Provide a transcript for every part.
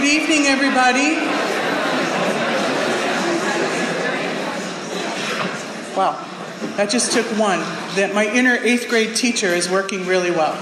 good evening, everybody. Wow, that just took one. That my inner eighth grade teacher is working really well.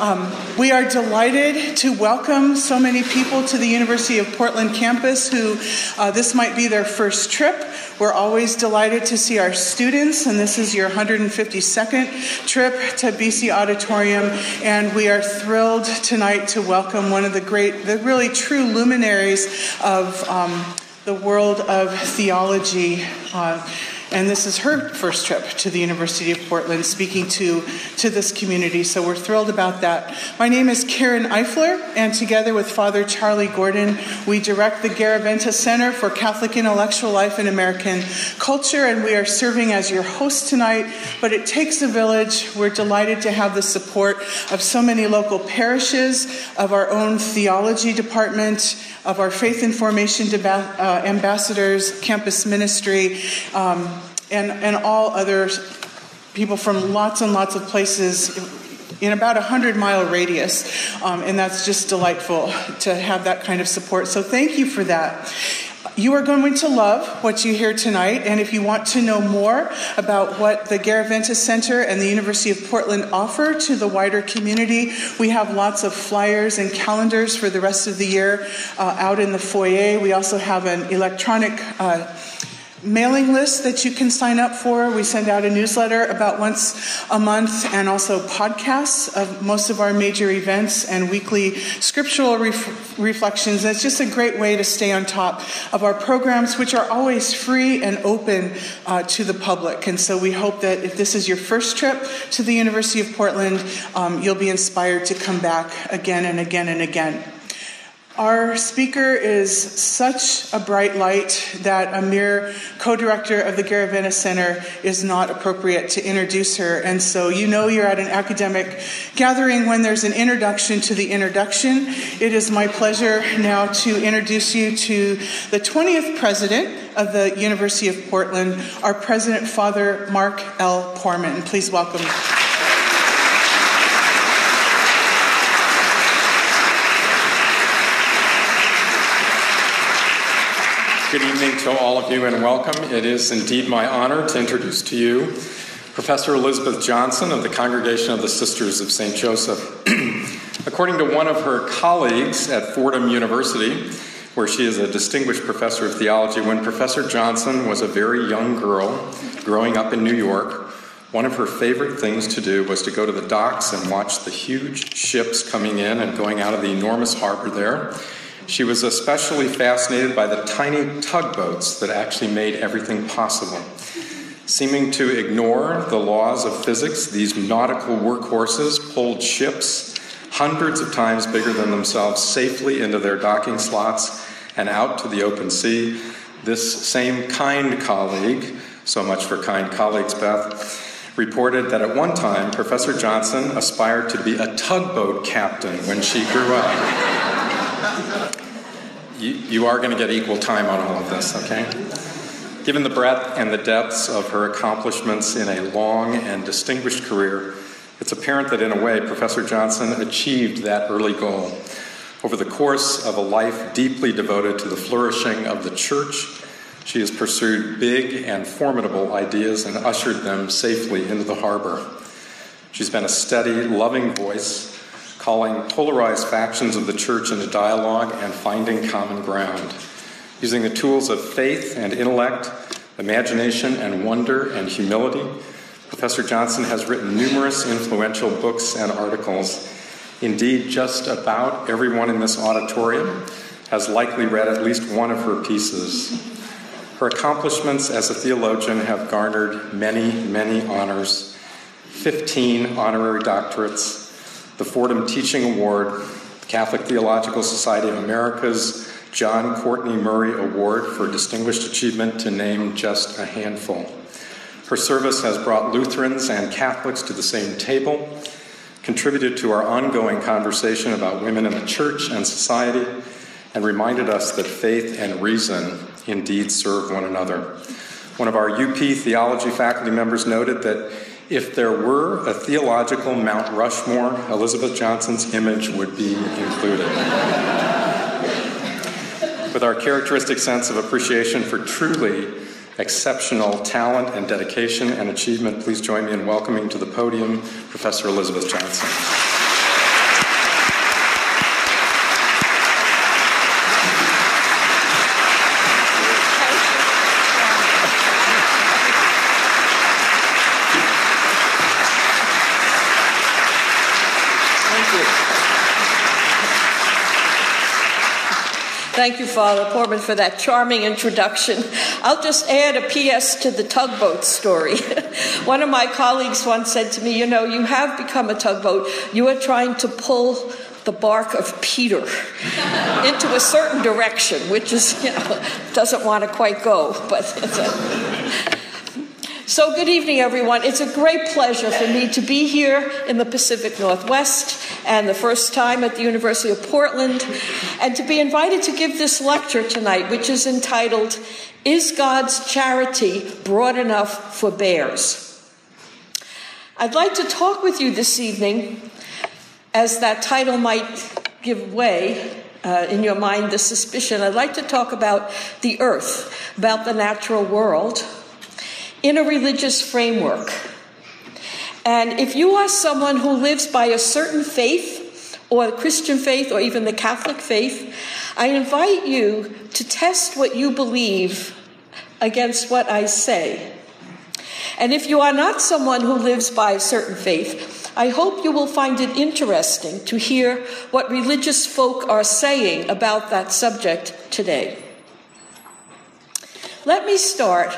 Um, we are delighted to welcome so many people to the University of Portland campus who uh, this might be their first trip. We're always delighted to see our students, and this is your 152nd trip to BC Auditorium. And we are thrilled tonight to welcome one of the great, the really true luminaries of um, the world of theology. Uh, and this is her first trip to the University of Portland speaking to, to this community. So we're thrilled about that. My name is Karen Eifler, and together with Father Charlie Gordon, we direct the Garaventa Center for Catholic Intellectual Life and American Culture, and we are serving as your host tonight. But it takes a village. We're delighted to have the support of so many local parishes, of our own theology department, of our faith information uh, ambassadors, campus ministry. Um, and, and all other people from lots and lots of places in about a 100 mile radius. Um, and that's just delightful to have that kind of support. So thank you for that. You are going to love what you hear tonight, and if you want to know more about what the Garaventa Center and the University of Portland offer to the wider community, we have lots of flyers and calendars for the rest of the year uh, out in the foyer. We also have an electronic uh, mailing list that you can sign up for. We send out a newsletter about once a month and also podcasts of most of our major events and weekly scriptural ref- reflections. It's just a great way to stay on top of our programs, which are always free and open uh, to the public. And so we hope that if this is your first trip to the University of Portland, um, you'll be inspired to come back again and again and again. Our speaker is such a bright light that a mere co director of the Garaventa Center is not appropriate to introduce her. And so you know you're at an academic gathering when there's an introduction to the introduction. It is my pleasure now to introduce you to the 20th president of the University of Portland, our president, Father Mark L. Poorman. Please welcome. Good evening to all of you and welcome. It is indeed my honor to introduce to you Professor Elizabeth Johnson of the Congregation of the Sisters of St. Joseph. According to one of her colleagues at Fordham University, where she is a distinguished professor of theology, when Professor Johnson was a very young girl growing up in New York, one of her favorite things to do was to go to the docks and watch the huge ships coming in and going out of the enormous harbor there she was especially fascinated by the tiny tugboats that actually made everything possible. Seeming to ignore the laws of physics, these nautical workhorses pulled ships hundreds of times bigger than themselves safely into their docking slots and out to the open sea. This same kind colleague, so much for kind colleagues, Beth, reported that at one time Professor Johnson aspired to be a tugboat captain when she grew up you, you are going to get equal time on all of this, okay? Given the breadth and the depths of her accomplishments in a long and distinguished career, it's apparent that in a way, Professor Johnson achieved that early goal. Over the course of a life deeply devoted to the flourishing of the church, she has pursued big and formidable ideas and ushered them safely into the harbor. She's been a steady, loving voice calling polarized factions of the church into dialogue and finding common ground. Using the tools of faith and intellect, imagination and wonder and humility, Professor Johnson has written numerous influential books and articles. Indeed, just about everyone in this auditorium has likely read at least one of her pieces. Her accomplishments as a theologian have garnered many, many honors 15 honorary doctorates, the Fordham Teaching Award, the Catholic Theological Society of America's John Courtney Murray Award for Distinguished Achievement, to name just a handful. Her service has brought Lutherans and Catholics to the same table, contributed to our ongoing conversation about women in the church and society, and reminded us that faith and reason indeed serve one another. One of our UP theology faculty members noted that if there were a theological Mount Rushmore, Elizabeth Johnson's image would be included. With our characteristic sense of appreciation for truly exceptional talent and dedication and achievement, please join me in welcoming to the podium Professor Elizabeth Johnson. Thank you, Father Poorman, for that charming introduction. I'll just add a PS to the tugboat story. One of my colleagues once said to me, You know, you have become a tugboat. You are trying to pull the bark of Peter into a certain direction, which is, you know, doesn't want to quite go, but so, good evening, everyone. It's a great pleasure for me to be here in the Pacific Northwest and the first time at the University of Portland, and to be invited to give this lecture tonight, which is entitled, Is God's Charity Broad Enough for Bears? I'd like to talk with you this evening, as that title might give way uh, in your mind the suspicion. I'd like to talk about the earth, about the natural world in a religious framework. And if you are someone who lives by a certain faith, or the Christian faith, or even the Catholic faith, I invite you to test what you believe against what I say. And if you are not someone who lives by a certain faith, I hope you will find it interesting to hear what religious folk are saying about that subject today. Let me start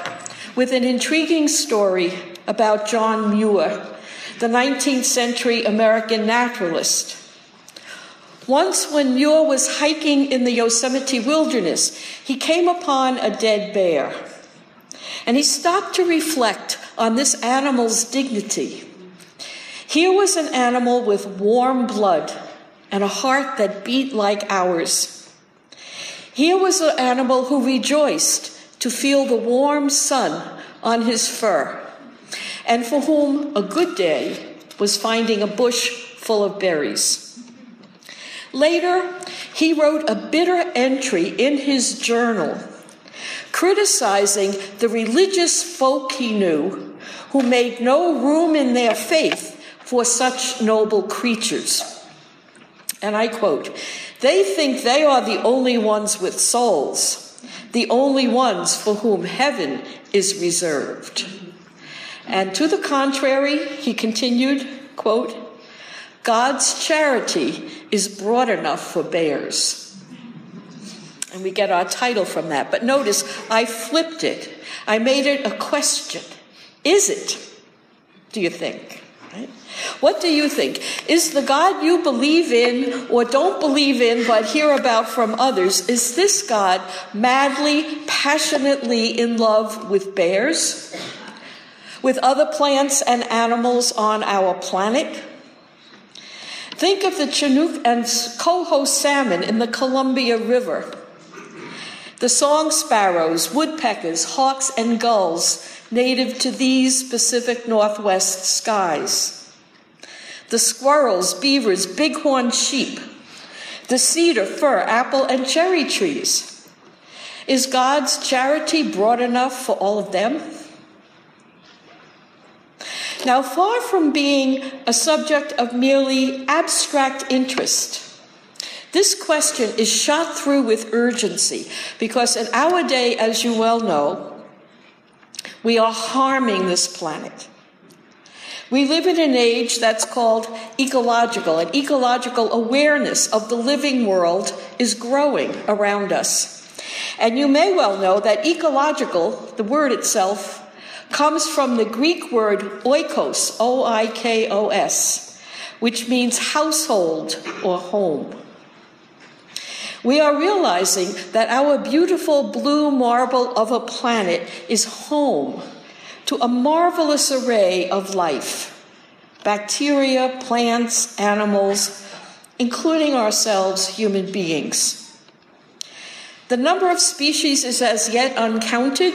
with an intriguing story about John Muir, the 19th century American naturalist. Once, when Muir was hiking in the Yosemite wilderness, he came upon a dead bear. And he stopped to reflect on this animal's dignity. Here was an animal with warm blood and a heart that beat like ours. Here was an animal who rejoiced to feel the warm sun on his fur, and for whom a good day was finding a bush full of berries. Later, he wrote a bitter entry in his journal criticizing the religious folk he knew who made no room in their faith for such noble creatures. And I quote, they think they are the only ones with souls the only ones for whom heaven is reserved. And to the contrary, he continued, quote, God's charity is broad enough for bears. And we get our title from that. But notice, I flipped it. I made it a question. Is it, do you think? Right? What do you think? Is the God you believe in or don't believe in but hear about from others, is this God madly, passionately in love with bears? With other plants and animals on our planet? Think of the Chinook and coho salmon in the Columbia River. The song sparrows, woodpeckers, hawks, and gulls native to these Pacific Northwest skies the squirrels, beavers, bighorn sheep, the cedar, fir, apple, and cherry trees. Is God's charity broad enough for all of them? Now, far from being a subject of merely abstract interest, this question is shot through with urgency because in our day, as you well know, we are harming this planet. We live in an age that's called ecological, and ecological awareness of the living world is growing around us. And you may well know that ecological, the word itself, comes from the Greek word oikos, O I K O S, which means household or home. We are realizing that our beautiful blue marble of a planet is home to a marvelous array of life bacteria, plants, animals, including ourselves, human beings. The number of species is as yet uncounted,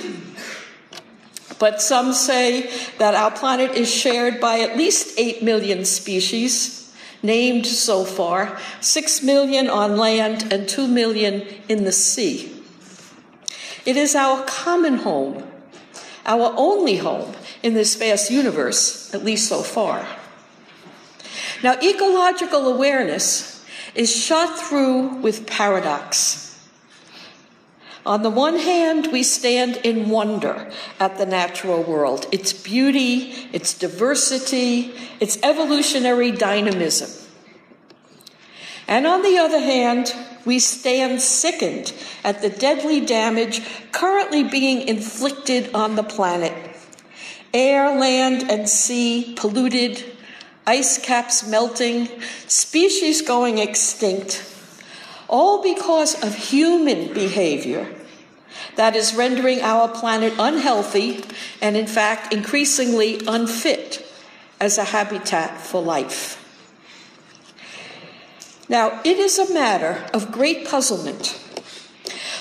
but some say that our planet is shared by at least 8 million species, named so far, 6 million on land and 2 million in the sea. It is our common home, our only home in this vast universe, at least so far. Now, ecological awareness is shot through with paradox. On the one hand, we stand in wonder at the natural world, its beauty, its diversity, its evolutionary dynamism. And on the other hand, we stand sickened at the deadly damage currently being inflicted on the planet. Air, land, and sea polluted, ice caps melting, species going extinct, all because of human behavior that is rendering our planet unhealthy and, in fact, increasingly unfit as a habitat for life. Now, it is a matter of great puzzlement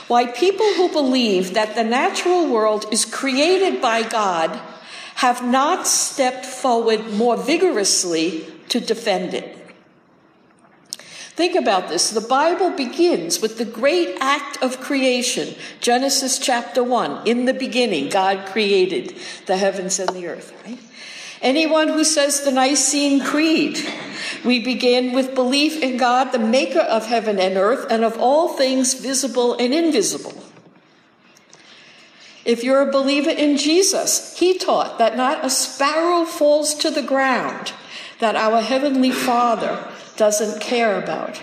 why people who believe that the natural world is created by God have not stepped forward more vigorously to defend it. Think about this. The Bible begins with the great act of creation. Genesis chapter 1. In the beginning, God created the heavens and the earth, right? Anyone who says the Nicene Creed, we begin with belief in God, the maker of heaven and earth, and of all things visible and invisible. If you're a believer in Jesus, he taught that not a sparrow falls to the ground, that our Heavenly Father doesn't care about.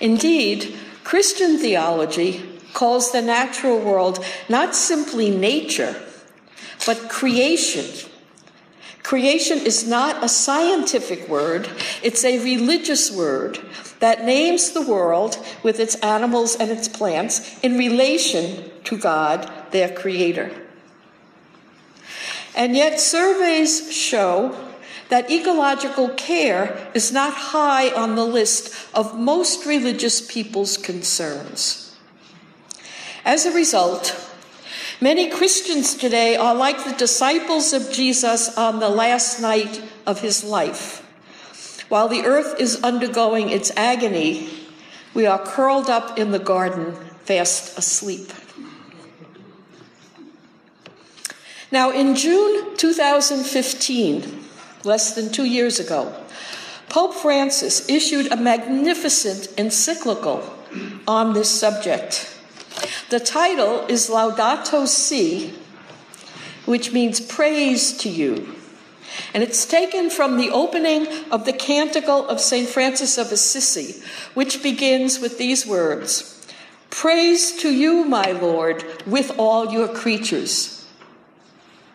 Indeed, Christian theology calls the natural world not simply nature, but creation. Creation is not a scientific word, it's a religious word that names the world with its animals and its plants in relation to God, their creator. And yet, surveys show that ecological care is not high on the list of most religious people's concerns. As a result, many Christians today are like the disciples of Jesus on the last night of his life. While the earth is undergoing its agony, we are curled up in the garden, fast asleep. Now, in June 2015, less than two years ago, Pope Francis issued a magnificent encyclical on this subject. The title is Laudato Si, which means praise to you. And it's taken from the opening of the Canticle of St. Francis of Assisi, which begins with these words Praise to you, my Lord, with all your creatures.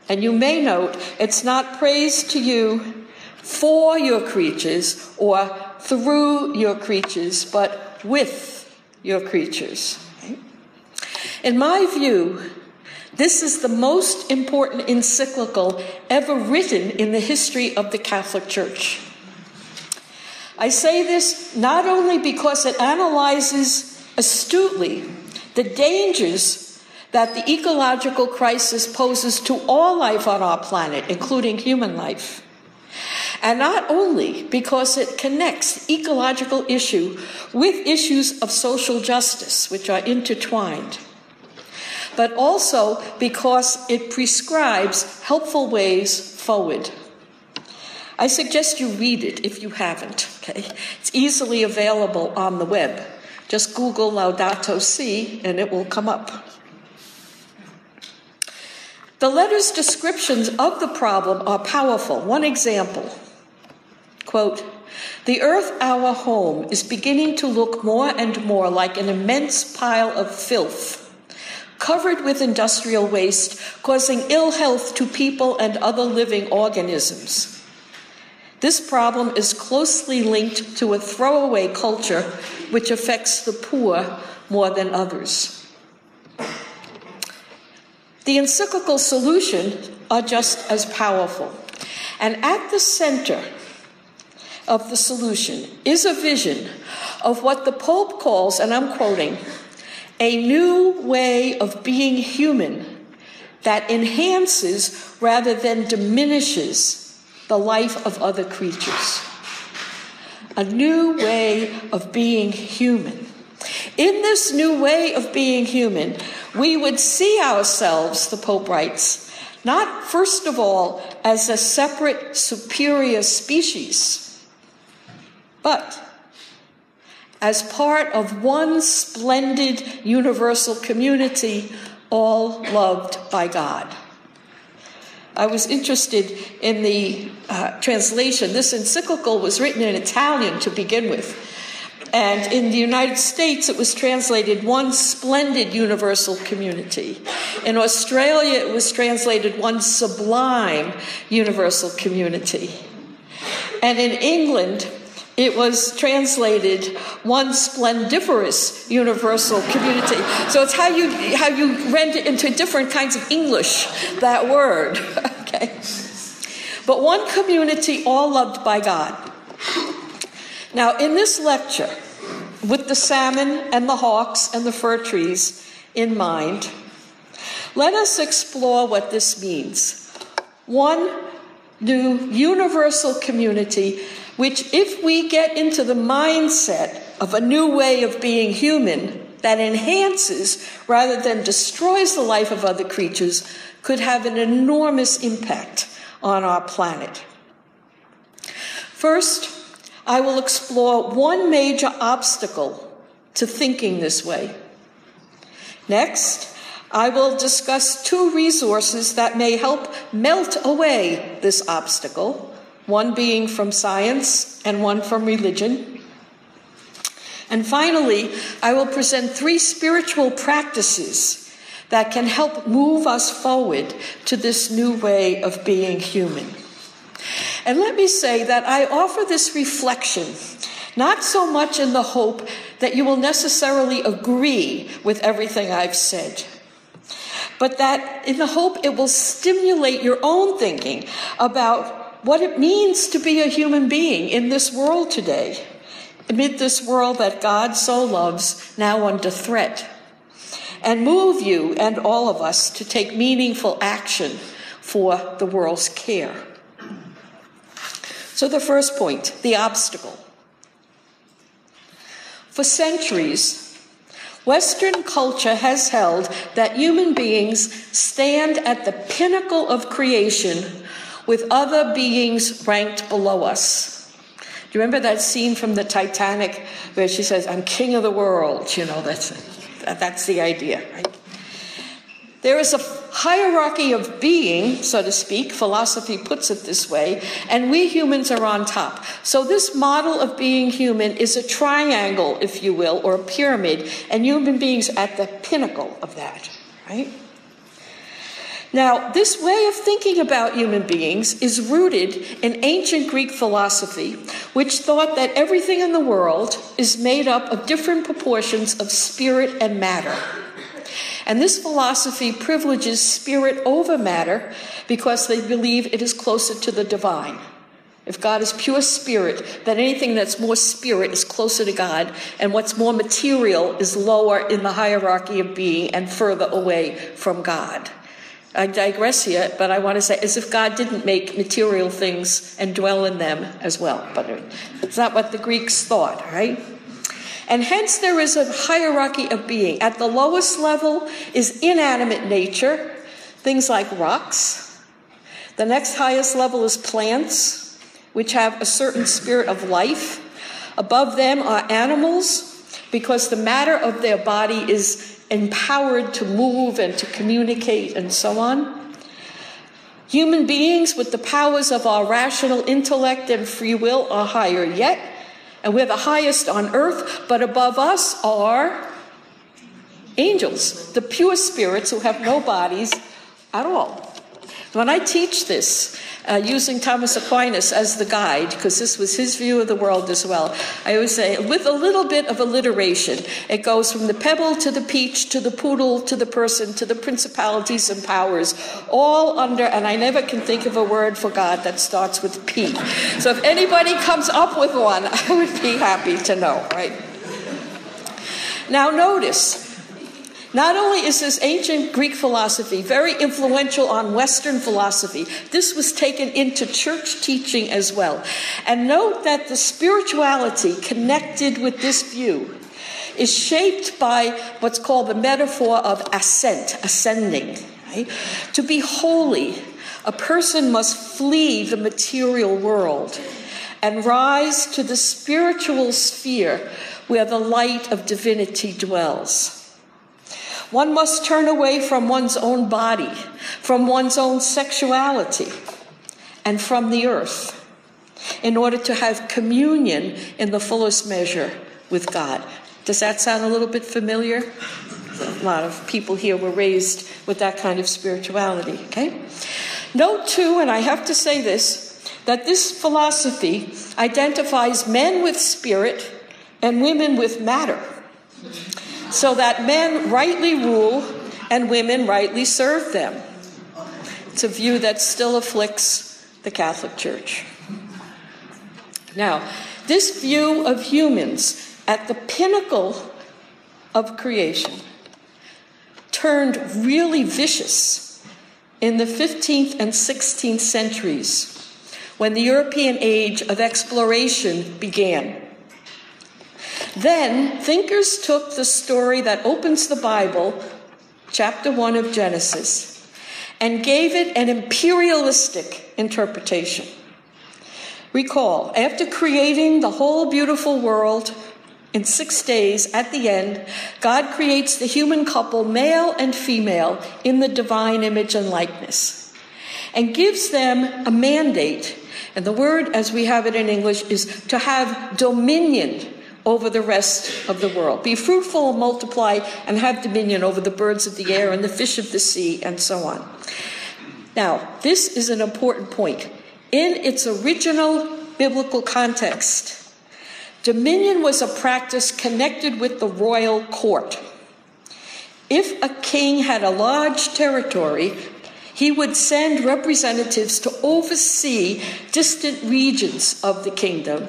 And you may note it's not praise to you for your creatures or through your creatures, but with your creatures. In my view, this is the most important encyclical ever written in the history of the Catholic Church. I say this not only because it analyzes astutely the dangers that the ecological crisis poses to all life on our planet, including human life. And not only because it connects ecological issue with issues of social justice, which are intertwined, but also because it prescribes helpful ways forward. I suggest you read it if you haven't. Okay? It's easily available on the web. Just Google Laudato Si and it will come up. The letter's descriptions of the problem are powerful. One example quote, The earth, our home, is beginning to look more and more like an immense pile of filth, covered with industrial waste, causing ill health to people and other living organisms. This problem is closely linked to a throwaway culture which affects the poor more than others. The encyclical solutions are just as powerful. And at the center of the solution is a vision of what the Pope calls, and I'm quoting, a new way of being human that enhances rather than diminishes the life of other creatures. a new way of being human. In this new way of being human, we would see ourselves, the Pope writes, not first of all as a separate superior species, but as part of one splendid universal community, all loved by God. I was interested in the uh, translation. This encyclical was written in Italian to begin with. And in the United States, it was translated one splendid universal community. In Australia, it was translated one sublime universal community. And in England, it was translated one splendiferous universal community. So it's how you how you render into different kinds of English that word. okay. But one community all loved by God. Now in this lecture, with the salmon and the hawks and the fir trees in mind, let us explore what this means. One new universal community which, if we get into the mindset of a new way of being human that enhances rather than destroys the life of other creatures, could have an enormous impact on our planet. First, I will explore one major obstacle to thinking this way. Next, I will discuss two resources that may help melt away this obstacle one being from science and one from religion. And finally, I will present three spiritual practices that can help move us forward to this new way of being human. And let me say that I offer this reflection not so much in the hope that you will necessarily agree with everything I've said, but that in the hope it will stimulate your own thinking about what it means to be a human being in this world today, amid this world that God so loves, now under threat, and move you and all of us to take meaningful action for the world's care. So, the first point the obstacle. For centuries, Western culture has held that human beings stand at the pinnacle of creation with other beings ranked below us. Do you remember that scene from the Titanic where she says, I'm king of the world? You know, that's, that's the idea, right? There is a hierarchy of being, so to speak, philosophy puts it this way, and we humans are on top. So, this model of being human is a triangle, if you will, or a pyramid, and human beings at the pinnacle of that, right? Now, this way of thinking about human beings is rooted in ancient Greek philosophy, which thought that everything in the world is made up of different proportions of spirit and matter. And this philosophy privileges spirit over matter because they believe it is closer to the divine. If God is pure spirit, then anything that's more spirit is closer to God, and what's more material is lower in the hierarchy of being and further away from God. I digress here, but I want to say as if God didn't make material things and dwell in them as well. But uh, it's not what the Greeks thought, right? And hence there is a hierarchy of being. At the lowest level is inanimate nature, things like rocks. The next highest level is plants, which have a certain spirit of life. Above them are animals, because the matter of their body is empowered to move and to communicate and so on. Human beings with the powers of our rational intellect and free will are higher yet, and we're the highest on earth, but above us are angels, the pure spirits who have no bodies at all. When I teach this, uh, using Thomas Aquinas as the guide, because this was his view of the world as well. I always say, with a little bit of alliteration, it goes from the pebble to the peach to the poodle to the person to the principalities and powers, all under, and I never can think of a word for God that starts with P. So if anybody comes up with one, I would be happy to know, right? Now, notice Not only is this ancient Greek philosophy very influential on Western philosophy, this was taken into church teaching as well. And note that the spirituality connected with this view is shaped by what's called the metaphor of ascent, ascending. To be holy, a person must flee the material world and rise to the spiritual sphere where the light of divinity dwells. One must turn away from one's own body, from one's own sexuality, and from the earth in order to have communion in the fullest measure with God. Does that sound a little bit familiar? A lot of people here were raised with that kind of spirituality, okay? Note too, and I have to say this, that this philosophy identifies men with spirit and women with matter so that men rightly rule and women rightly serve them. It's a view that still afflicts the Catholic Church. Now, this view of humans at the pinnacle of creation turned really vicious in the 15th and 16th centuries when the European age of exploration began. Then thinkers took the story that opens the Bible, chapter 1 of Genesis, and gave it an imperialistic interpretation. Recall, after creating the whole beautiful world in six days, at the end, God creates the human couple, male and female, in the divine image and likeness, and gives them a mandate. And the word, as we have it in English, is to have dominion over the rest of the world. Be fruitful and multiply and have dominion over the birds of the air and the fish of the sea and so on. Now, this is an important point. In its original biblical context, dominion was a practice connected with the royal court. If a king had a large territory, he would send representatives to oversee distant regions of the kingdom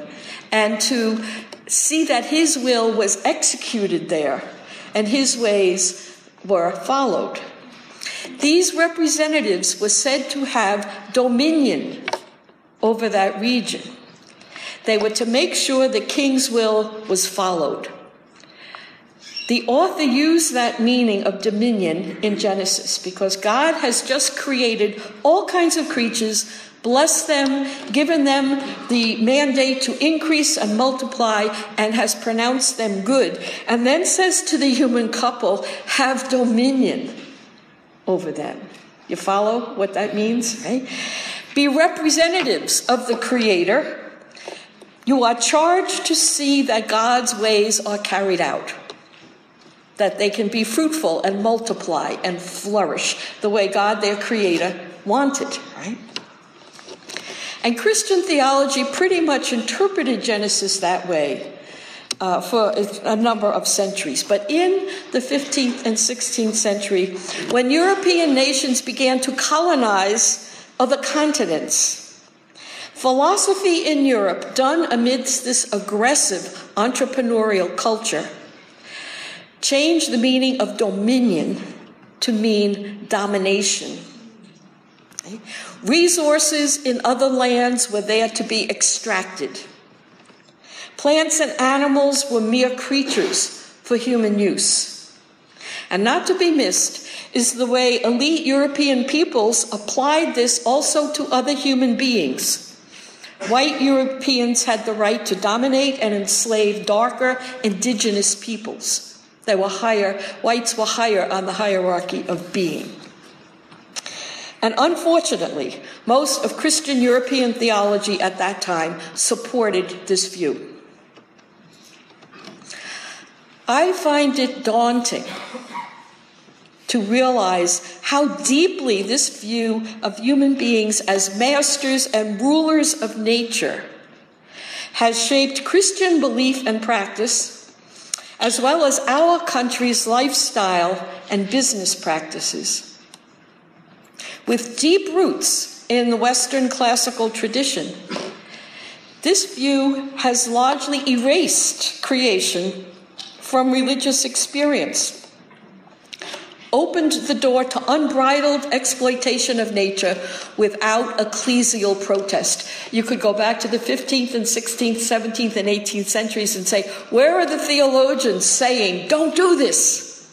and to see that his will was executed there and his ways were followed. These representatives were said to have dominion over that region. They were to make sure the king's will was followed. The author used that meaning of dominion in Genesis because God has just created all kinds of creatures blessed them, given them the mandate to increase and multiply, and has pronounced them good. And then says to the human couple, have dominion over them. You follow what that means, right? Be representatives of the Creator. You are charged to see that God's ways are carried out, that they can be fruitful and multiply and flourish the way God, their Creator, wanted, right? And Christian theology pretty much interpreted Genesis that way uh, for a number of centuries. But in the 15th and 16th century, when European nations began to colonize other continents, philosophy in Europe, done amidst this aggressive entrepreneurial culture, changed the meaning of dominion to mean domination. Resources in other lands were there to be extracted. Plants and animals were mere creatures for human use. And not to be missed is the way elite European peoples applied this also to other human beings. White Europeans had the right to dominate and enslave darker indigenous peoples. They were higher, whites were higher on the hierarchy of being. And unfortunately, most of Christian European theology at that time supported this view. I find it daunting to realize how deeply this view of human beings as masters and rulers of nature has shaped Christian belief and practice, as well as our country's lifestyle and business practices. With deep roots in the Western classical tradition, this view has largely erased creation from religious experience. opened the door to unbridled exploitation of nature without ecclesial protest. You could go back to the 15th and 16th, 17th, and 18th centuries and say, Where are the theologians saying, Don't do this?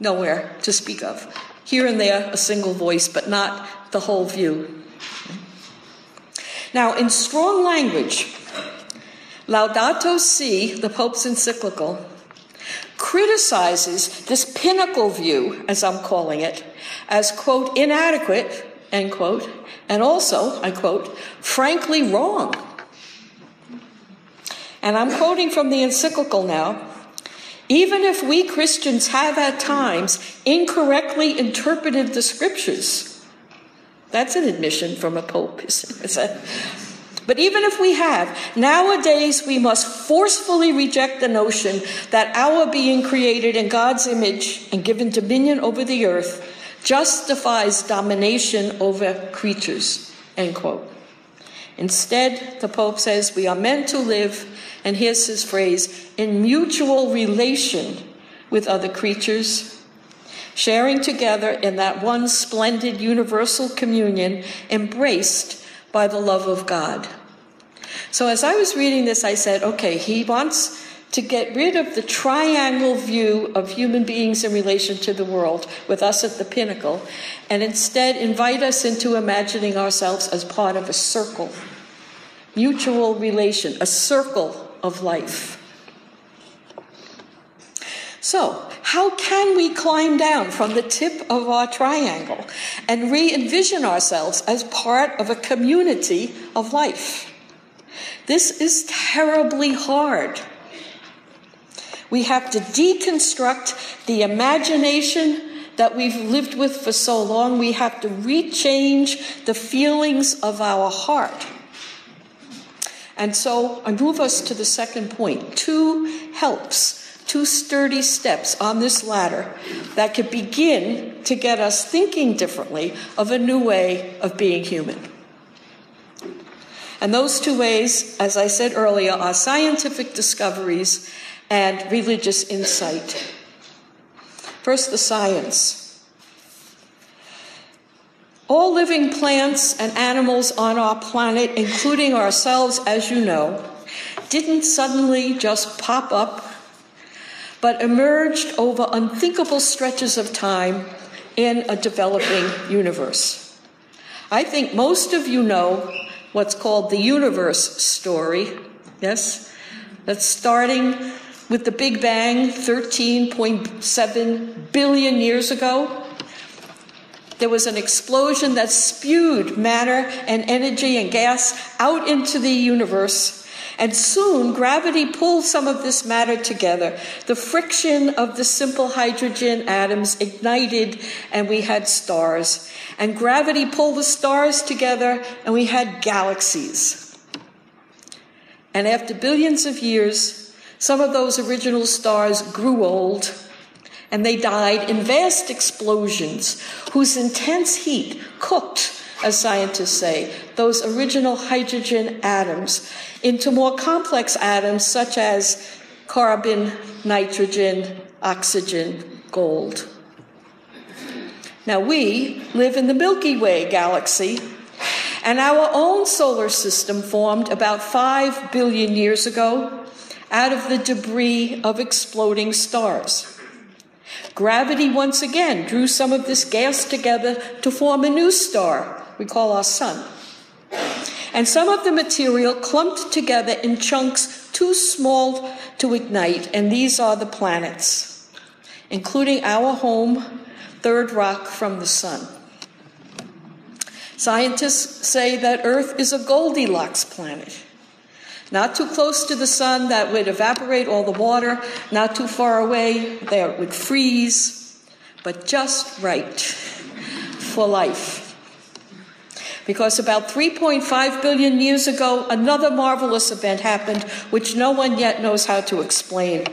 Nowhere to speak of. Here and there, a single voice, but not the whole view. Now, in strong language, Laudato Si, the Pope's encyclical, criticizes this pinnacle view, as I'm calling it, as, quote, inadequate, end quote, and also, I quote, frankly wrong. And I'm quoting from the encyclical now. Even if we Christians have at times incorrectly interpreted the scriptures, that's an admission from a pope? But even if we have, nowadays we must forcefully reject the notion that our being created in God's image and given dominion over the earth justifies domination over creatures. End quote. Instead, the Pope says we are meant to live, and here's his phrase, in mutual relation with other creatures, sharing together in that one splendid universal communion embraced by the love of God. So as I was reading this, I said, okay, he wants to get rid of the triangle view of human beings in relation to the world, with us at the pinnacle, and instead invite us into imagining ourselves as part of a circle, mutual relation, a circle of life. So, how can we climb down from the tip of our triangle and re envision ourselves as part of a community of life? This is terribly hard. We have to deconstruct the imagination that we've lived with for so long. We have to rechange the feelings of our heart. And so I move us to the second point two helps two sturdy steps on this ladder that could begin to get us thinking differently of a new way of being human. And those two ways, as I said earlier, are scientific discoveries and religious insight. First, the science. All living plants and animals on our planet, including ourselves, as you know, didn't suddenly just pop up but emerged over unthinkable stretches of time in a developing universe. I think most of you know what's called the universe story, yes? That's starting with the Big Bang 13.7 billion years ago. There was an explosion that spewed matter and energy and gas out into the universe and soon gravity pulled some of this matter together. The friction of the simple hydrogen atoms ignited, and we had stars. And gravity pulled the stars together, and we had galaxies. And after billions of years, some of those original stars grew old and they died in vast explosions whose intense heat cooked, as scientists say, those original hydrogen atoms into more complex atoms such as carbon, nitrogen, oxygen, gold. Now, we live in the Milky Way galaxy, and our own solar system formed about 5 billion years ago out of the debris of exploding stars. Gravity once again drew some of this gas together to form a new star we call our sun and some of the material clumped together in chunks too small to ignite, and these are the planets, including our home, third rock from the sun. Scientists say that Earth is a Goldilocks planet. Not too close to the sun, that would evaporate all the water. Not too far away, that would freeze. But just right for life because about 3.5 billion years ago, another marvelous event happened which no one yet knows how to explain.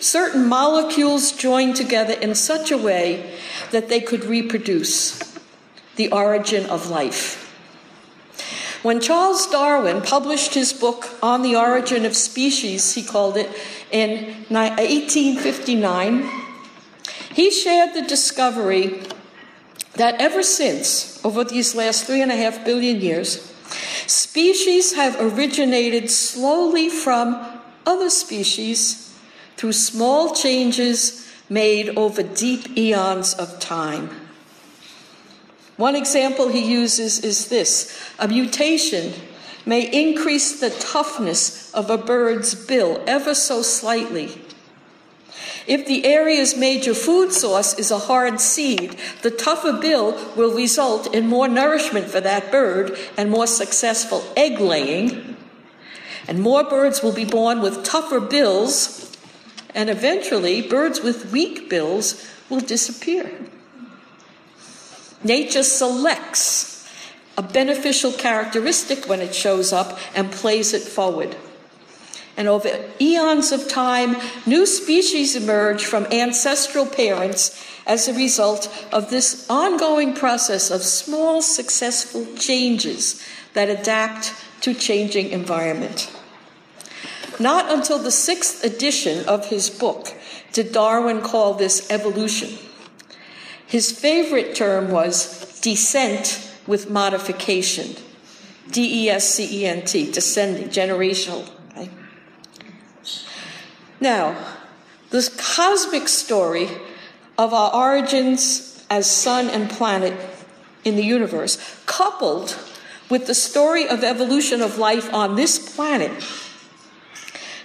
Certain molecules joined together in such a way that they could reproduce the origin of life. When Charles Darwin published his book on the origin of species, he called it, in 1859, He shared the discovery that ever since, over these last three and a half billion years, species have originated slowly from other species through small changes made over deep eons of time. One example he uses is this a mutation may increase the toughness of a bird's bill ever so slightly. If the area's major food source is a hard seed, the tougher bill will result in more nourishment for that bird and more successful egg laying. And more birds will be born with tougher bills, and eventually, birds with weak bills will disappear. Nature selects a beneficial characteristic when it shows up and plays it forward. And over eons of time, new species emerge from ancestral parents as a result of this ongoing process of small successful changes that adapt to changing environment. Not until the sixth edition of his book did Darwin call this evolution. His favorite term was descent with modification. D E S C E N T, descending, generational. Right? Now, this cosmic story of our origins as sun and planet in the universe, coupled with the story of evolution of life on this planet,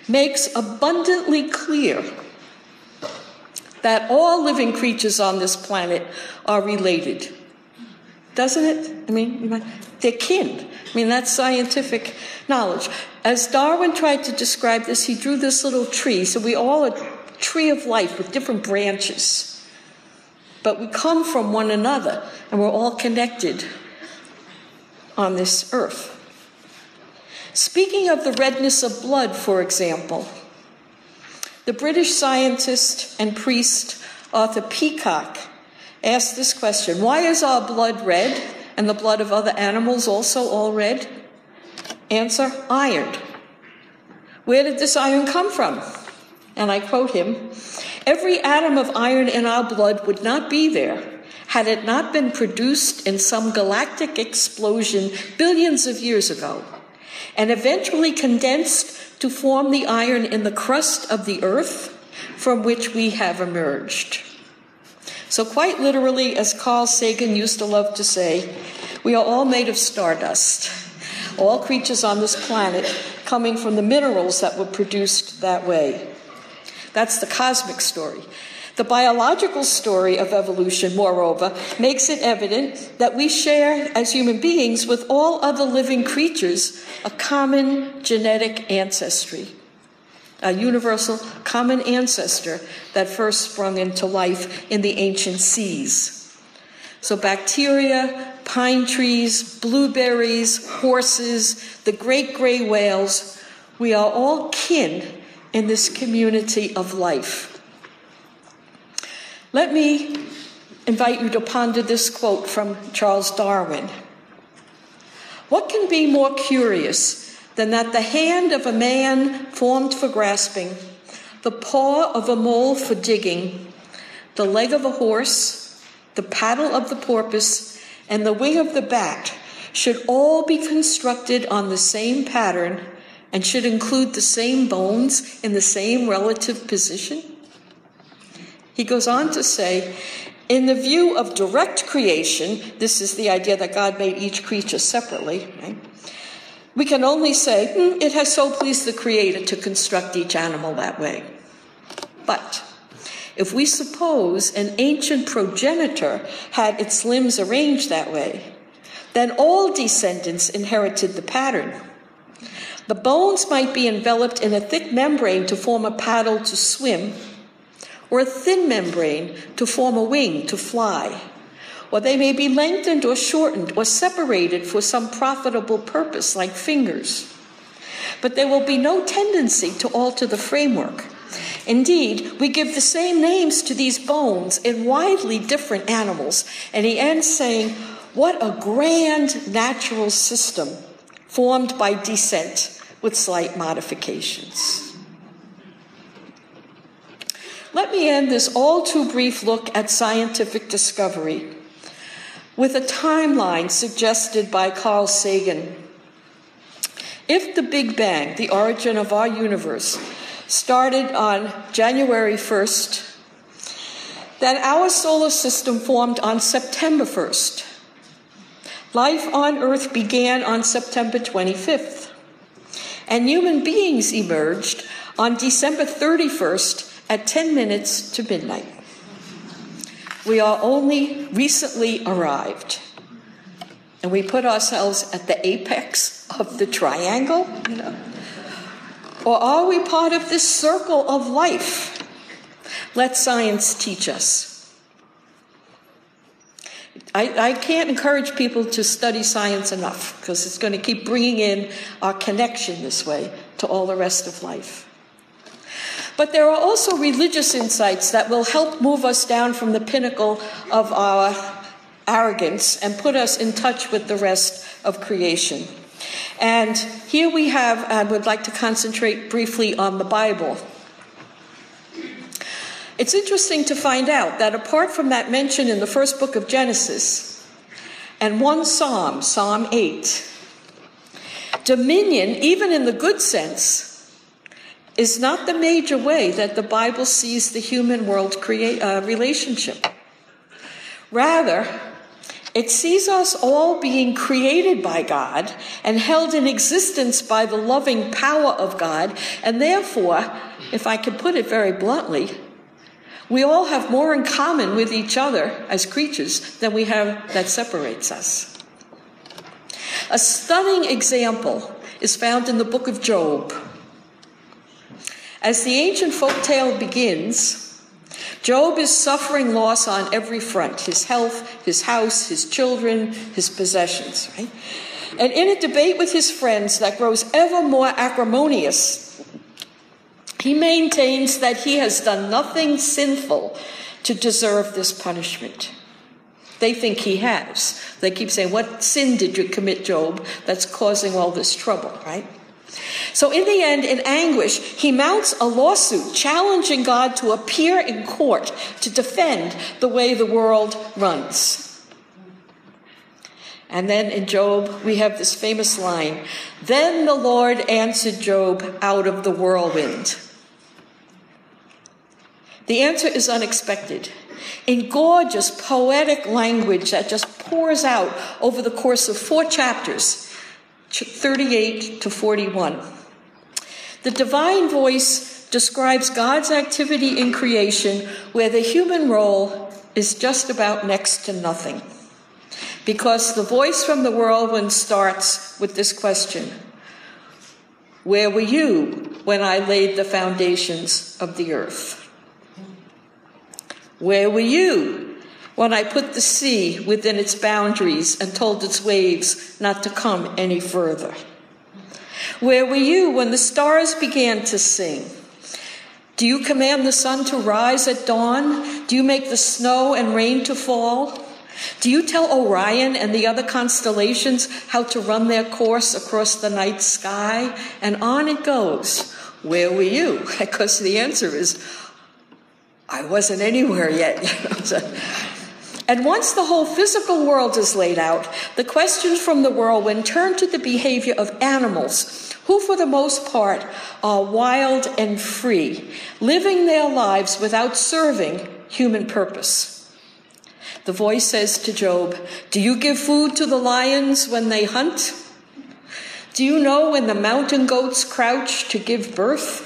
makes abundantly clear that all living creatures on this planet are related. Doesn't it? I mean, they're kin. I mean, that's scientific knowledge. As Darwin tried to describe this, he drew this little tree. So we all a tree of life with different branches. But we come from one another, and we're all connected on this earth. Speaking of the redness of blood, for example, the British scientist and priest Arthur Peacocke asked this question Why is our blood red and the blood of other animals also all red? Answer iron. Where did this iron come from? And I quote him Every atom of iron in our blood would not be there had it not been produced in some galactic explosion billions of years ago and eventually condensed to form the iron in the crust of the earth from which we have emerged. So, quite literally, as Carl Sagan used to love to say, we are all made of stardust. All creatures on this planet coming from the minerals that were produced that way. That's the cosmic story. The biological story of evolution, moreover, makes it evident that we share, as human beings, with all other living creatures, a common genetic ancestry, a universal common ancestor that first sprung into life in the ancient seas. So, bacteria, pine trees, blueberries, horses, the great gray whales, we are all kin in this community of life. Let me invite you to ponder this quote from Charles Darwin. What can be more curious than that the hand of a man formed for grasping, the paw of a mole for digging, the leg of a horse, the paddle of the porpoise, and the wing of the bat should all be constructed on the same pattern and should include the same bones in the same relative position? He goes on to say, in the view of direct creation, this is the idea that God made each creature separately, right? We can only say, hmm, it has so pleased the Creator to construct each animal that way. But if we suppose an ancient progenitor had its limbs arranged that way, then all descendants inherited the pattern. The bones might be enveloped in a thick membrane to form a paddle to swim or a thin membrane to form a wing to fly. Or they may be lengthened or shortened or separated for some profitable purpose, like fingers. But there will be no tendency to alter the framework. Indeed, we give the same names to these bones in widely different animals. And he ends saying, What a grand natural system formed by descent with slight modifications. Let me end this all too brief look at scientific discovery with a timeline suggested by Carl Sagan. If the Big Bang, the origin of our universe, started on January 1st, then our solar system formed on September 1st. Life on Earth began on September 25th, and human beings emerged on December 31st at 10 minutes to midnight. We are only recently arrived, and we put ourselves at the apex of the triangle, you know. Or are we part of this circle of life? Let science teach us. I, I, can't encourage people to study science enough because it's going to keep bringing in our connection this way to all the rest of life. But there are also religious insights that will help move us down from the pinnacle of our arrogance and put us in touch with the rest of creation. And here we have, I would like to concentrate briefly on the Bible. It's interesting to find out that apart from that mention in the first book of Genesis and one psalm, Psalm 8, dominion, even in the good sense, is not the major way that the Bible sees the human world create, uh, relationship. Rather, it sees us all being created by God and held in existence by the loving power of God, and therefore, if I can put it very bluntly, we all have more in common with each other as creatures than we have that separates us. A stunning example is found in the book of Job. As the ancient folk tale begins, Job is suffering loss on every front his health, his house, his children, his possessions, right? And in a debate with his friends that grows ever more acrimonious, he maintains that he has done nothing sinful to deserve this punishment. They think he has. They keep saying, What sin did you commit, Job, that's causing all this trouble, right? So, in the end, in anguish, he mounts a lawsuit challenging God to appear in court to defend the way the world runs. And then in Job, we have this famous line Then the Lord answered Job out of the whirlwind. The answer is unexpected. In gorgeous poetic language that just pours out over the course of four chapters, 38 to 41. The divine voice describes God's activity in creation where the human role is just about next to nothing. Because the voice from the whirlwind starts with this question Where were you when I laid the foundations of the earth? Where were you when I put the sea within its boundaries and told its waves not to come any further? Where were you when the stars began to sing? Do you command the sun to rise at dawn? Do you make the snow and rain to fall? Do you tell Orion and the other constellations how to run their course across the night sky? And on it goes. Where were you? Because the answer is, I wasn't anywhere yet. And once the whole physical world is laid out, the questions from the whirlwind turn to the behavior of animals, who for the most part are wild and free, living their lives without serving human purpose. The voice says to Job, Do you give food to the lions when they hunt? Do you know when the mountain goats crouch to give birth?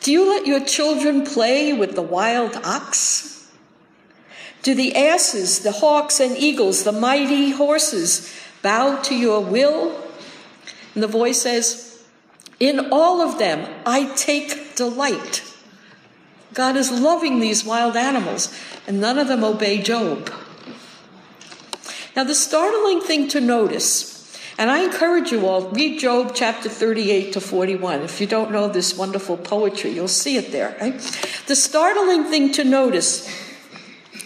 Do you let your children play with the wild ox? Do the asses, the hawks and eagles, the mighty horses bow to your will? And the voice says, In all of them I take delight. God is loving these wild animals, and none of them obey Job. Now, the startling thing to notice, and I encourage you all, read Job chapter 38 to 41. If you don't know this wonderful poetry, you'll see it there. Right? The startling thing to notice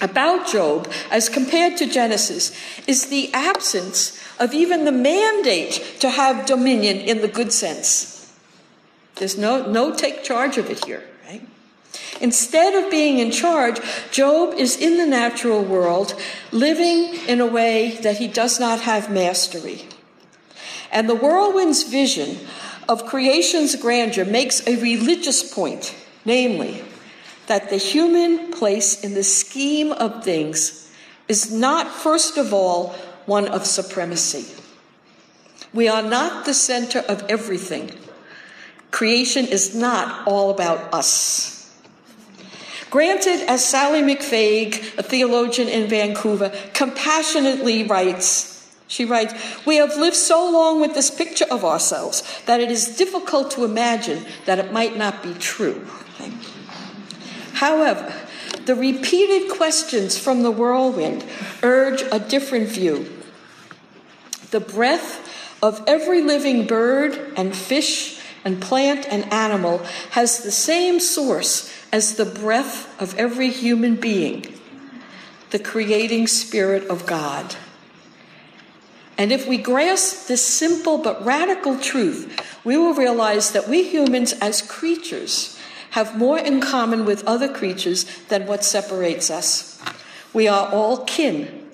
about Job as compared to Genesis is the absence of even the mandate to have dominion in the good sense. There's no, no take charge of it here, right? Instead of being in charge, Job is in the natural world, living in a way that he does not have mastery. And the whirlwind's vision of creation's grandeur makes a religious point, namely, that the human place in the scheme of things is not, first of all, one of supremacy. We are not the center of everything. Creation is not all about us. Granted, as Sallie McFague, a theologian in Vancouver, compassionately writes, she writes, We have lived so long with this picture of ourselves that it is difficult to imagine that it might not be true. However, the repeated questions from the whirlwind urge a different view. The breath of every living bird and fish and plant and animal has the same source as the breath of every human being, the creating spirit of God. And if we grasp this simple but radical truth, we will realize that we humans, as creatures, have more in common with other creatures than what separates us. We are all kin.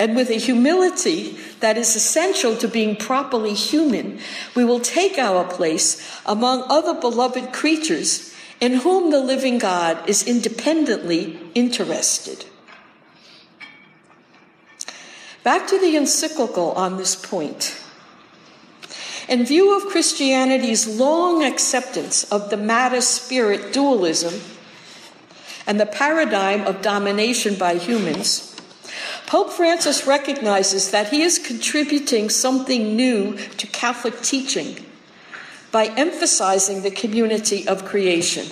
And with a humility that is essential to being properly human, we will take our place among other beloved creatures in whom the living God is independently interested. Back to the encyclical on this point. In view of Christianity's long acceptance of the matter spirit dualism and the paradigm of domination by humans, Pope Francis recognizes that he is contributing something new to Catholic teaching by emphasizing the community of creation.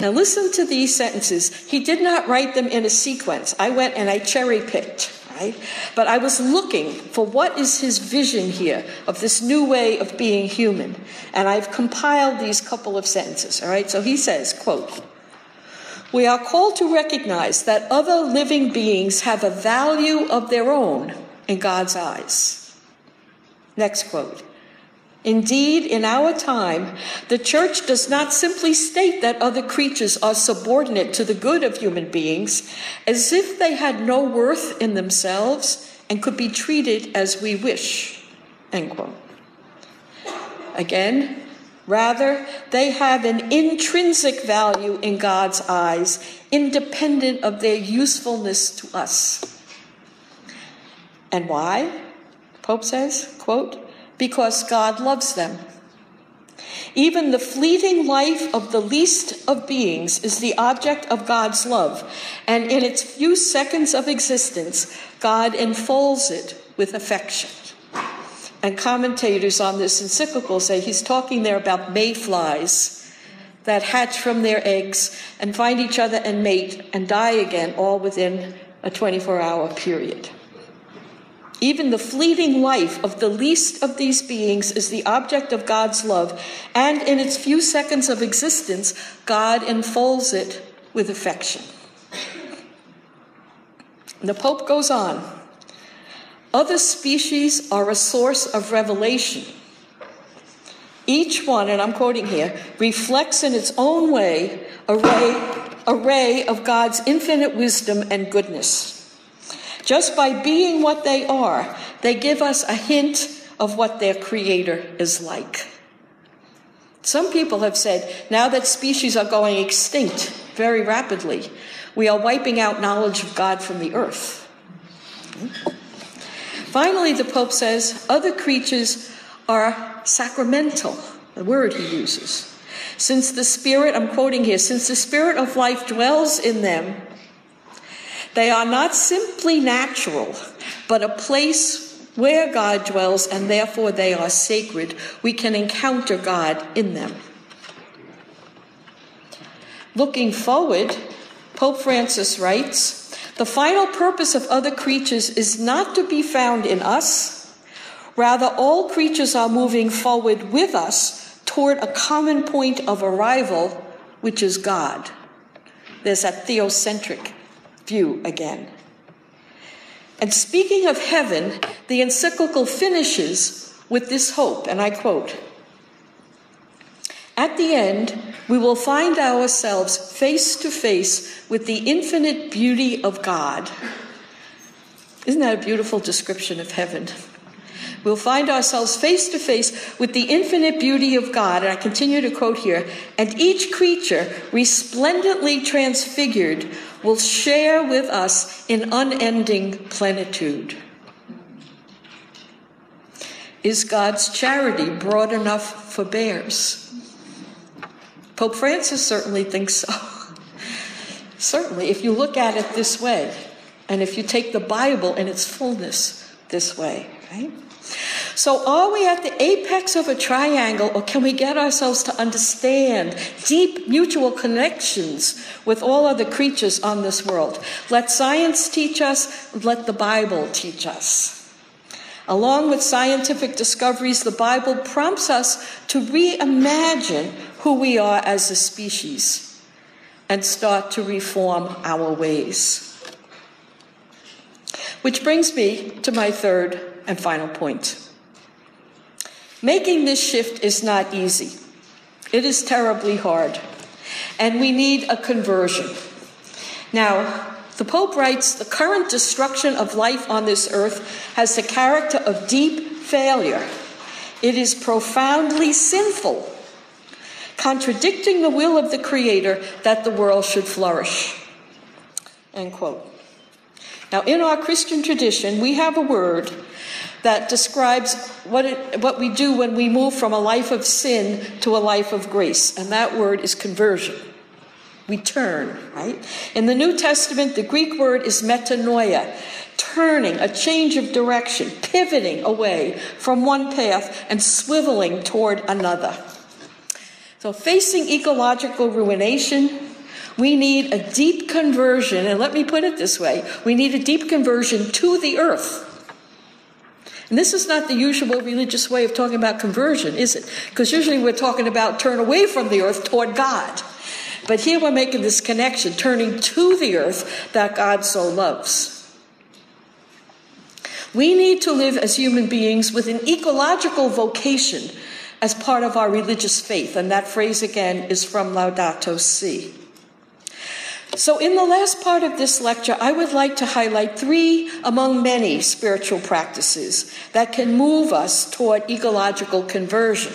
Now, listen to these sentences. He did not write them in a sequence. I went and I cherry picked right? But I was looking for what is his vision here of this new way of being human. And I've compiled these couple of sentences, all right? So he says, quote, we are called to recognize that other living beings have a value of their own in God's eyes. Next quote. Indeed, in our time, the church does not simply state that other creatures are subordinate to the good of human beings, as if they had no worth in themselves and could be treated as we wish. End quote. Again, rather, they have an intrinsic value in God's eyes, independent of their usefulness to us. And why? Pope says, quote, because God loves them. Even the fleeting life of the least of beings is the object of God's love, and in its few seconds of existence, God enfolds it with affection. And commentators on this encyclical say he's talking there about mayflies that hatch from their eggs and find each other and mate and die again, all within a 24 hour period. Even the fleeting life of the least of these beings is the object of God's love, and in its few seconds of existence, God enfolds it with affection. The Pope goes on Other species are a source of revelation. Each one, and I'm quoting here, reflects in its own way a ray, a ray of God's infinite wisdom and goodness. Just by being what they are, they give us a hint of what their creator is like. Some people have said now that species are going extinct very rapidly, we are wiping out knowledge of God from the earth. Finally, the Pope says other creatures are sacramental, the word he uses. Since the Spirit, I'm quoting here, since the Spirit of life dwells in them, they are not simply natural, but a place where God dwells, and therefore they are sacred. We can encounter God in them. Looking forward, Pope Francis writes The final purpose of other creatures is not to be found in us. Rather, all creatures are moving forward with us toward a common point of arrival, which is God. There's that theocentric view again. And speaking of heaven, the encyclical finishes with this hope, and I quote At the end, we will find ourselves face to face with the infinite beauty of God. Isn't that a beautiful description of heaven? We'll find ourselves face to face with the infinite beauty of God. And I continue to quote here and each creature, resplendently transfigured, will share with us in unending plenitude. Is God's charity broad enough for bears? Pope Francis certainly thinks so. certainly, if you look at it this way, and if you take the Bible in its fullness this way, right? So, are we at the apex of a triangle, or can we get ourselves to understand deep mutual connections with all other creatures on this world? Let science teach us, let the Bible teach us. Along with scientific discoveries, the Bible prompts us to reimagine who we are as a species and start to reform our ways. Which brings me to my third and final point. Making this shift is not easy. It is terribly hard. And we need a conversion. Now, the Pope writes the current destruction of life on this earth has the character of deep failure. It is profoundly sinful contradicting the will of the Creator that the world should flourish. End quote. Now, in our Christian tradition, we have a word that describes what, it, what we do when we move from a life of sin to a life of grace, and that word is conversion. We turn, right? In the New Testament, the Greek word is metanoia, turning, a change of direction, pivoting away from one path and swiveling toward another. So, facing ecological ruination, we need a deep conversion, and let me put it this way we need a deep conversion to the earth. And this is not the usual religious way of talking about conversion, is it? Because usually we're talking about turn away from the earth toward God. But here we're making this connection, turning to the earth that God so loves. We need to live as human beings with an ecological vocation as part of our religious faith. And that phrase again is from Laudato Si. So, in the last part of this lecture, I would like to highlight three among many spiritual practices that can move us toward ecological conversion.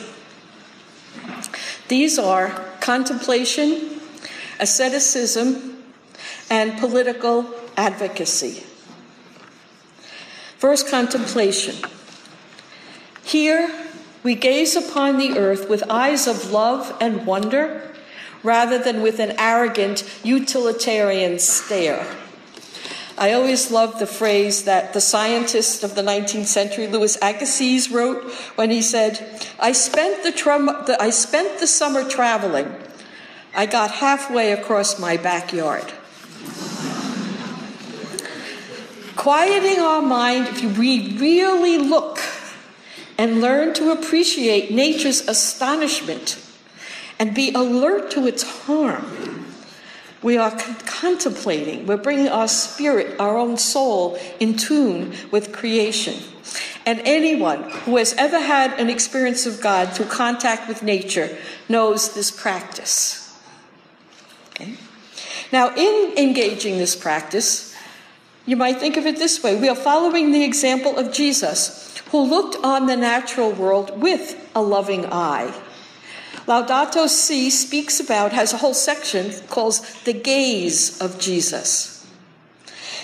These are contemplation, asceticism, and political advocacy. First, contemplation. Here, we gaze upon the earth with eyes of love and wonder rather than with an arrogant utilitarian stare. I always loved the phrase that the scientist of the 19th century, Louis Agassiz, wrote when he said, I spent the, the, I spent the summer traveling. I got halfway across my backyard. Quieting our mind, if we really look and learn to appreciate nature's astonishment and be alert to its harm. We are con- contemplating, we're bringing our spirit, our own soul, in tune with creation. And anyone who has ever had an experience of God through contact with nature knows this practice. Okay? Now, in engaging this practice, you might think of it this way we are following the example of Jesus who looked on the natural world with a loving eye. Laudato Si speaks about, has a whole section called The Gaze of Jesus.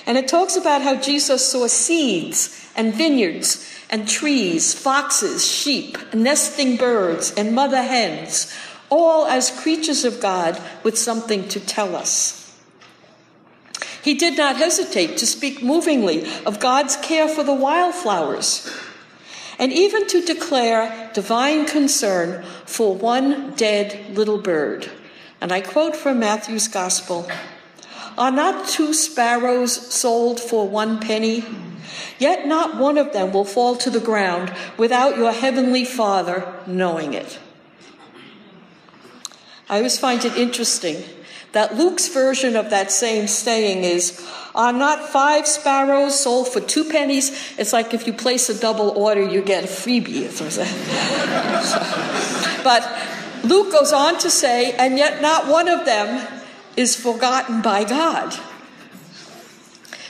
And it talks about how Jesus saw seeds and vineyards and trees, foxes, sheep, nesting birds, and mother hens, all as creatures of God with something to tell us. He did not hesitate to speak movingly of God's care for the wildflowers and even to declare divine concern for one dead little bird. And I quote from Matthew's Gospel Are not two sparrows sold for one penny? Yet not one of them will fall to the ground without your heavenly Father knowing it. I always find it interesting that Luke's version of that same saying is, Are not five sparrows sold for two pennies? It's like if you place a double order, you get a freebie. but Luke goes on to say, and yet not one of them is forgotten by God.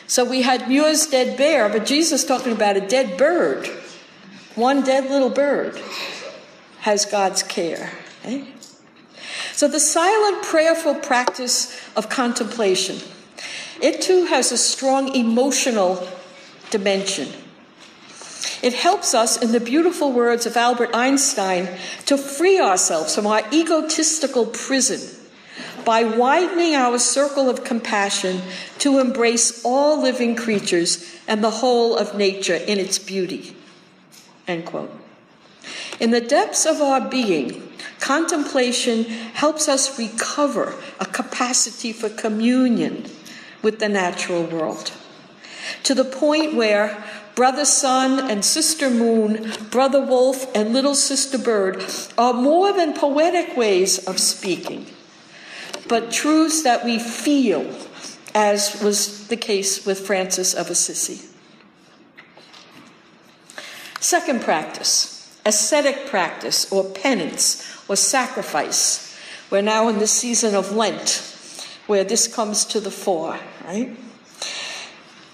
So we had Muir's dead bear, but Jesus talking about a dead bird. One dead little bird has God's care. Okay? So the silent, prayerful practice of contemplation, it too has a strong emotional dimension. It helps us, in the beautiful words of Albert Einstein, to free ourselves from our egotistical prison by widening our circle of compassion to embrace all living creatures and the whole of nature in its beauty. End quote. In the depths of our being, contemplation helps us recover a capacity for communion with the natural world to the point where Brother Sun and Sister Moon, Brother Wolf and Little Sister Bird are more than poetic ways of speaking but truths that we feel, as was the case with Francis of Assisi. Second practice, ascetic practice or penance or sacrifice. We're now in the season of Lent where this comes to the fore, right?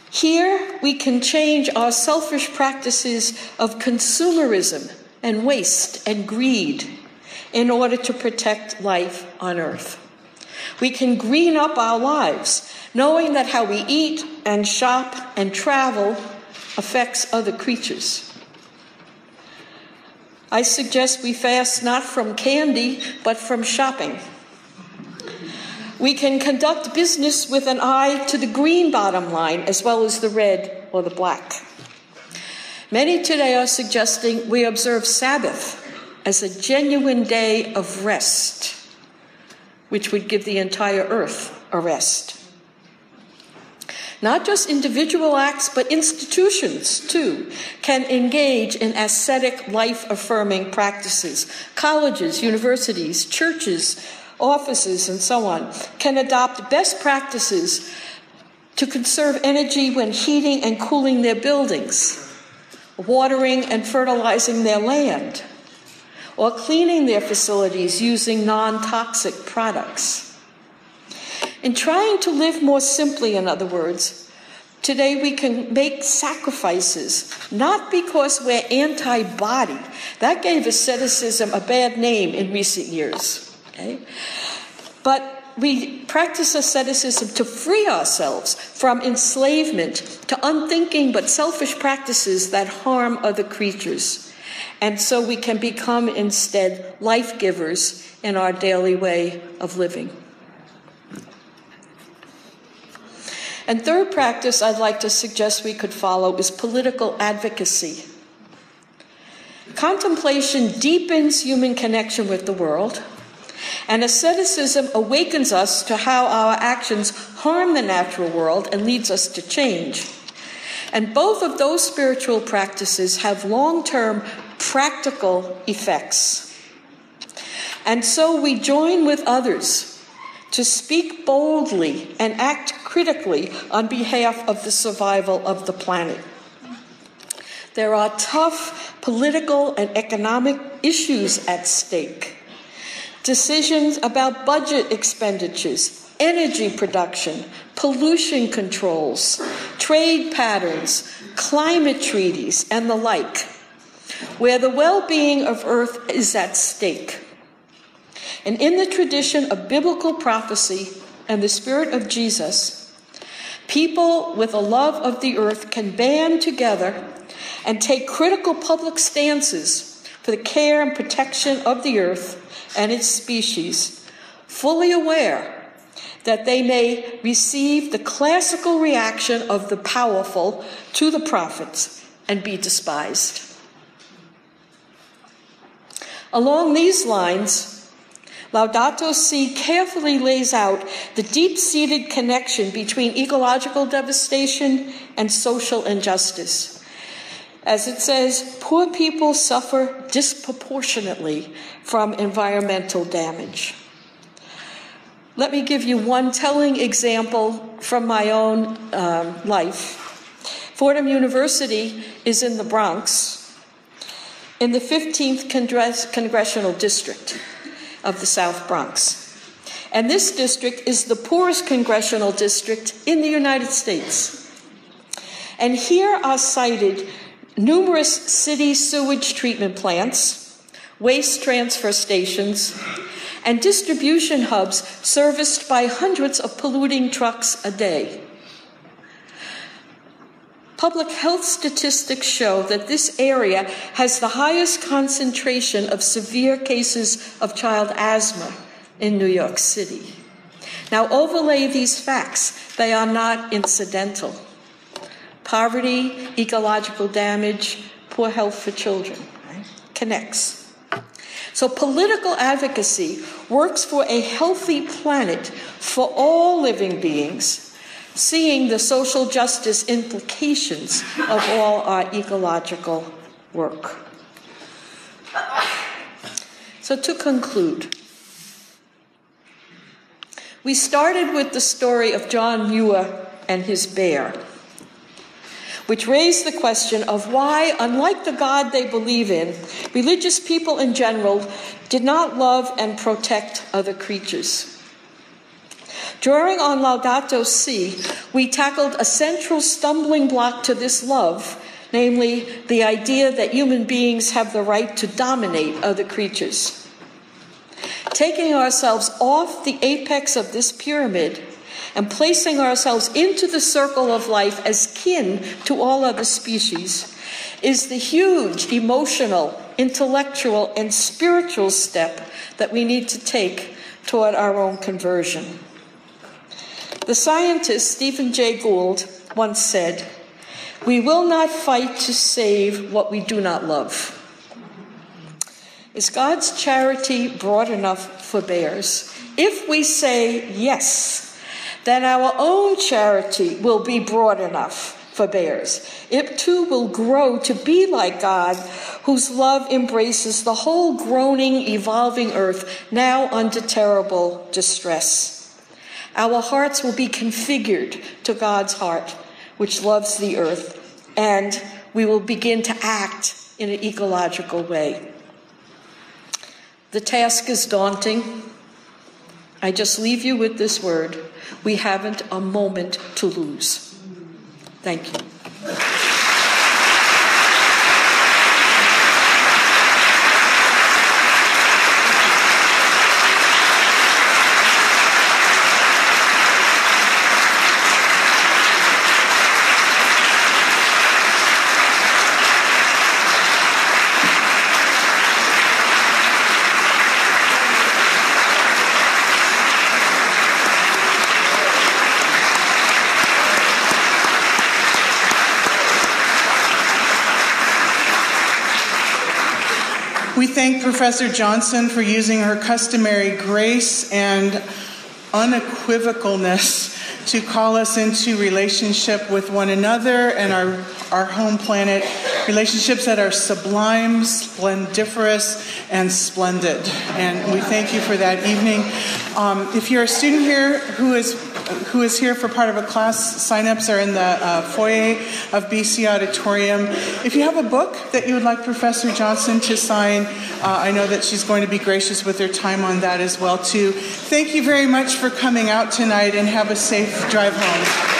Here we can change our selfish practices of consumerism and waste and greed in order to protect life on earth. We can green up our lives, knowing that how we eat and shop and travel affects other creatures. I suggest we fast not from candy, but from shopping. We can conduct business with an eye to the green bottom line as well as the red or the black. Many today are suggesting we observe Sabbath as a genuine day of rest which would give the entire earth a rest. Not just individual acts, but institutions too can engage in ascetic, life affirming practices. Colleges, universities, churches, offices, and so on can adopt best practices to conserve energy when heating and cooling their buildings, watering and fertilizing their land or cleaning their facilities using non toxic products. In trying to live more simply, in other words, today we can make sacrifices, not because we're anti body. That gave asceticism a bad name in recent years. Okay? But we practice asceticism to free ourselves from enslavement to unthinking but selfish practices that harm other creatures. And so we can become instead life givers in our daily way of living. And third practice I'd like to suggest we could follow is political advocacy. Contemplation deepens human connection with the world, and asceticism awakens us to how our actions harm the natural world and leads us to change. And both of those spiritual practices have long term practical effects. And so we join with others to speak boldly and act critically on behalf of the survival of the planet. There are tough political and economic issues at stake. Decisions about budget expenditures, energy production, pollution controls, trade patterns, climate treaties, and the like where the well being of earth is at stake. And in the tradition of biblical prophecy and the spirit of Jesus, people with a love of the earth can band together and take critical public stances for the care and protection of the earth and its species, fully aware that they may receive the classical reaction of the powerful to the prophets and be despised. Along these lines, Laudato Si carefully lays out the deep seated connection between ecological devastation and social injustice. As it says, poor people suffer disproportionately from environmental damage. Let me give you one telling example from my own um, life. Fordham University is in the Bronx, in the 15th Congressional District. Of the South Bronx. And this district is the poorest congressional district in the United States. And here are cited numerous city sewage treatment plants, waste transfer stations, and distribution hubs serviced by hundreds of polluting trucks a day. Public health statistics show that this area has the highest concentration of severe cases of child asthma in New York City. Now, overlay these facts, they are not incidental. Poverty, ecological damage, poor health for children right? connects. So, political advocacy works for a healthy planet for all living beings seeing the social justice implications of all our ecological work. So, to conclude, we started with the story of John Muir and his bear, which raised the question of why, unlike the God they believe in, religious people in general did not love and protect other creatures. During on Laudato Si, we tackled a central stumbling block to this love, namely the idea that human beings have the right to dominate other creatures. Taking ourselves off the apex of this pyramid and placing ourselves into the circle of life as kin to all other species is the huge emotional, intellectual, and spiritual step that we need to take toward our own conversion. The scientist Stephen Jay Gould once said, We will not fight to save what we do not love. Is God's charity broad enough for bears? If we say yes, then our own charity will be broad enough for bears. It too will grow to be like God, whose love embraces the whole groaning, evolving earth, now under terrible distress. Our hearts will be configured to God's heart, which loves the earth, and we will begin to act in an ecological way. The task is daunting. I just leave you with this word we haven't a moment to lose. Thank you. Thank Professor Johnson for using her customary grace and unequivocalness to call us into relationship with one another and our, our home planet, relationships that are sublime, splendiferous, and splendid. And we thank you for that evening. Um, if you're a student here who is who is here for part of a class, sign-ups are in the uh, foyer of BC Auditorium. If you have a book that you would like Professor Johnson to sign, uh, I know that she's going to be gracious with her time on that as well too. Thank you very much for coming out tonight and have a safe drive home.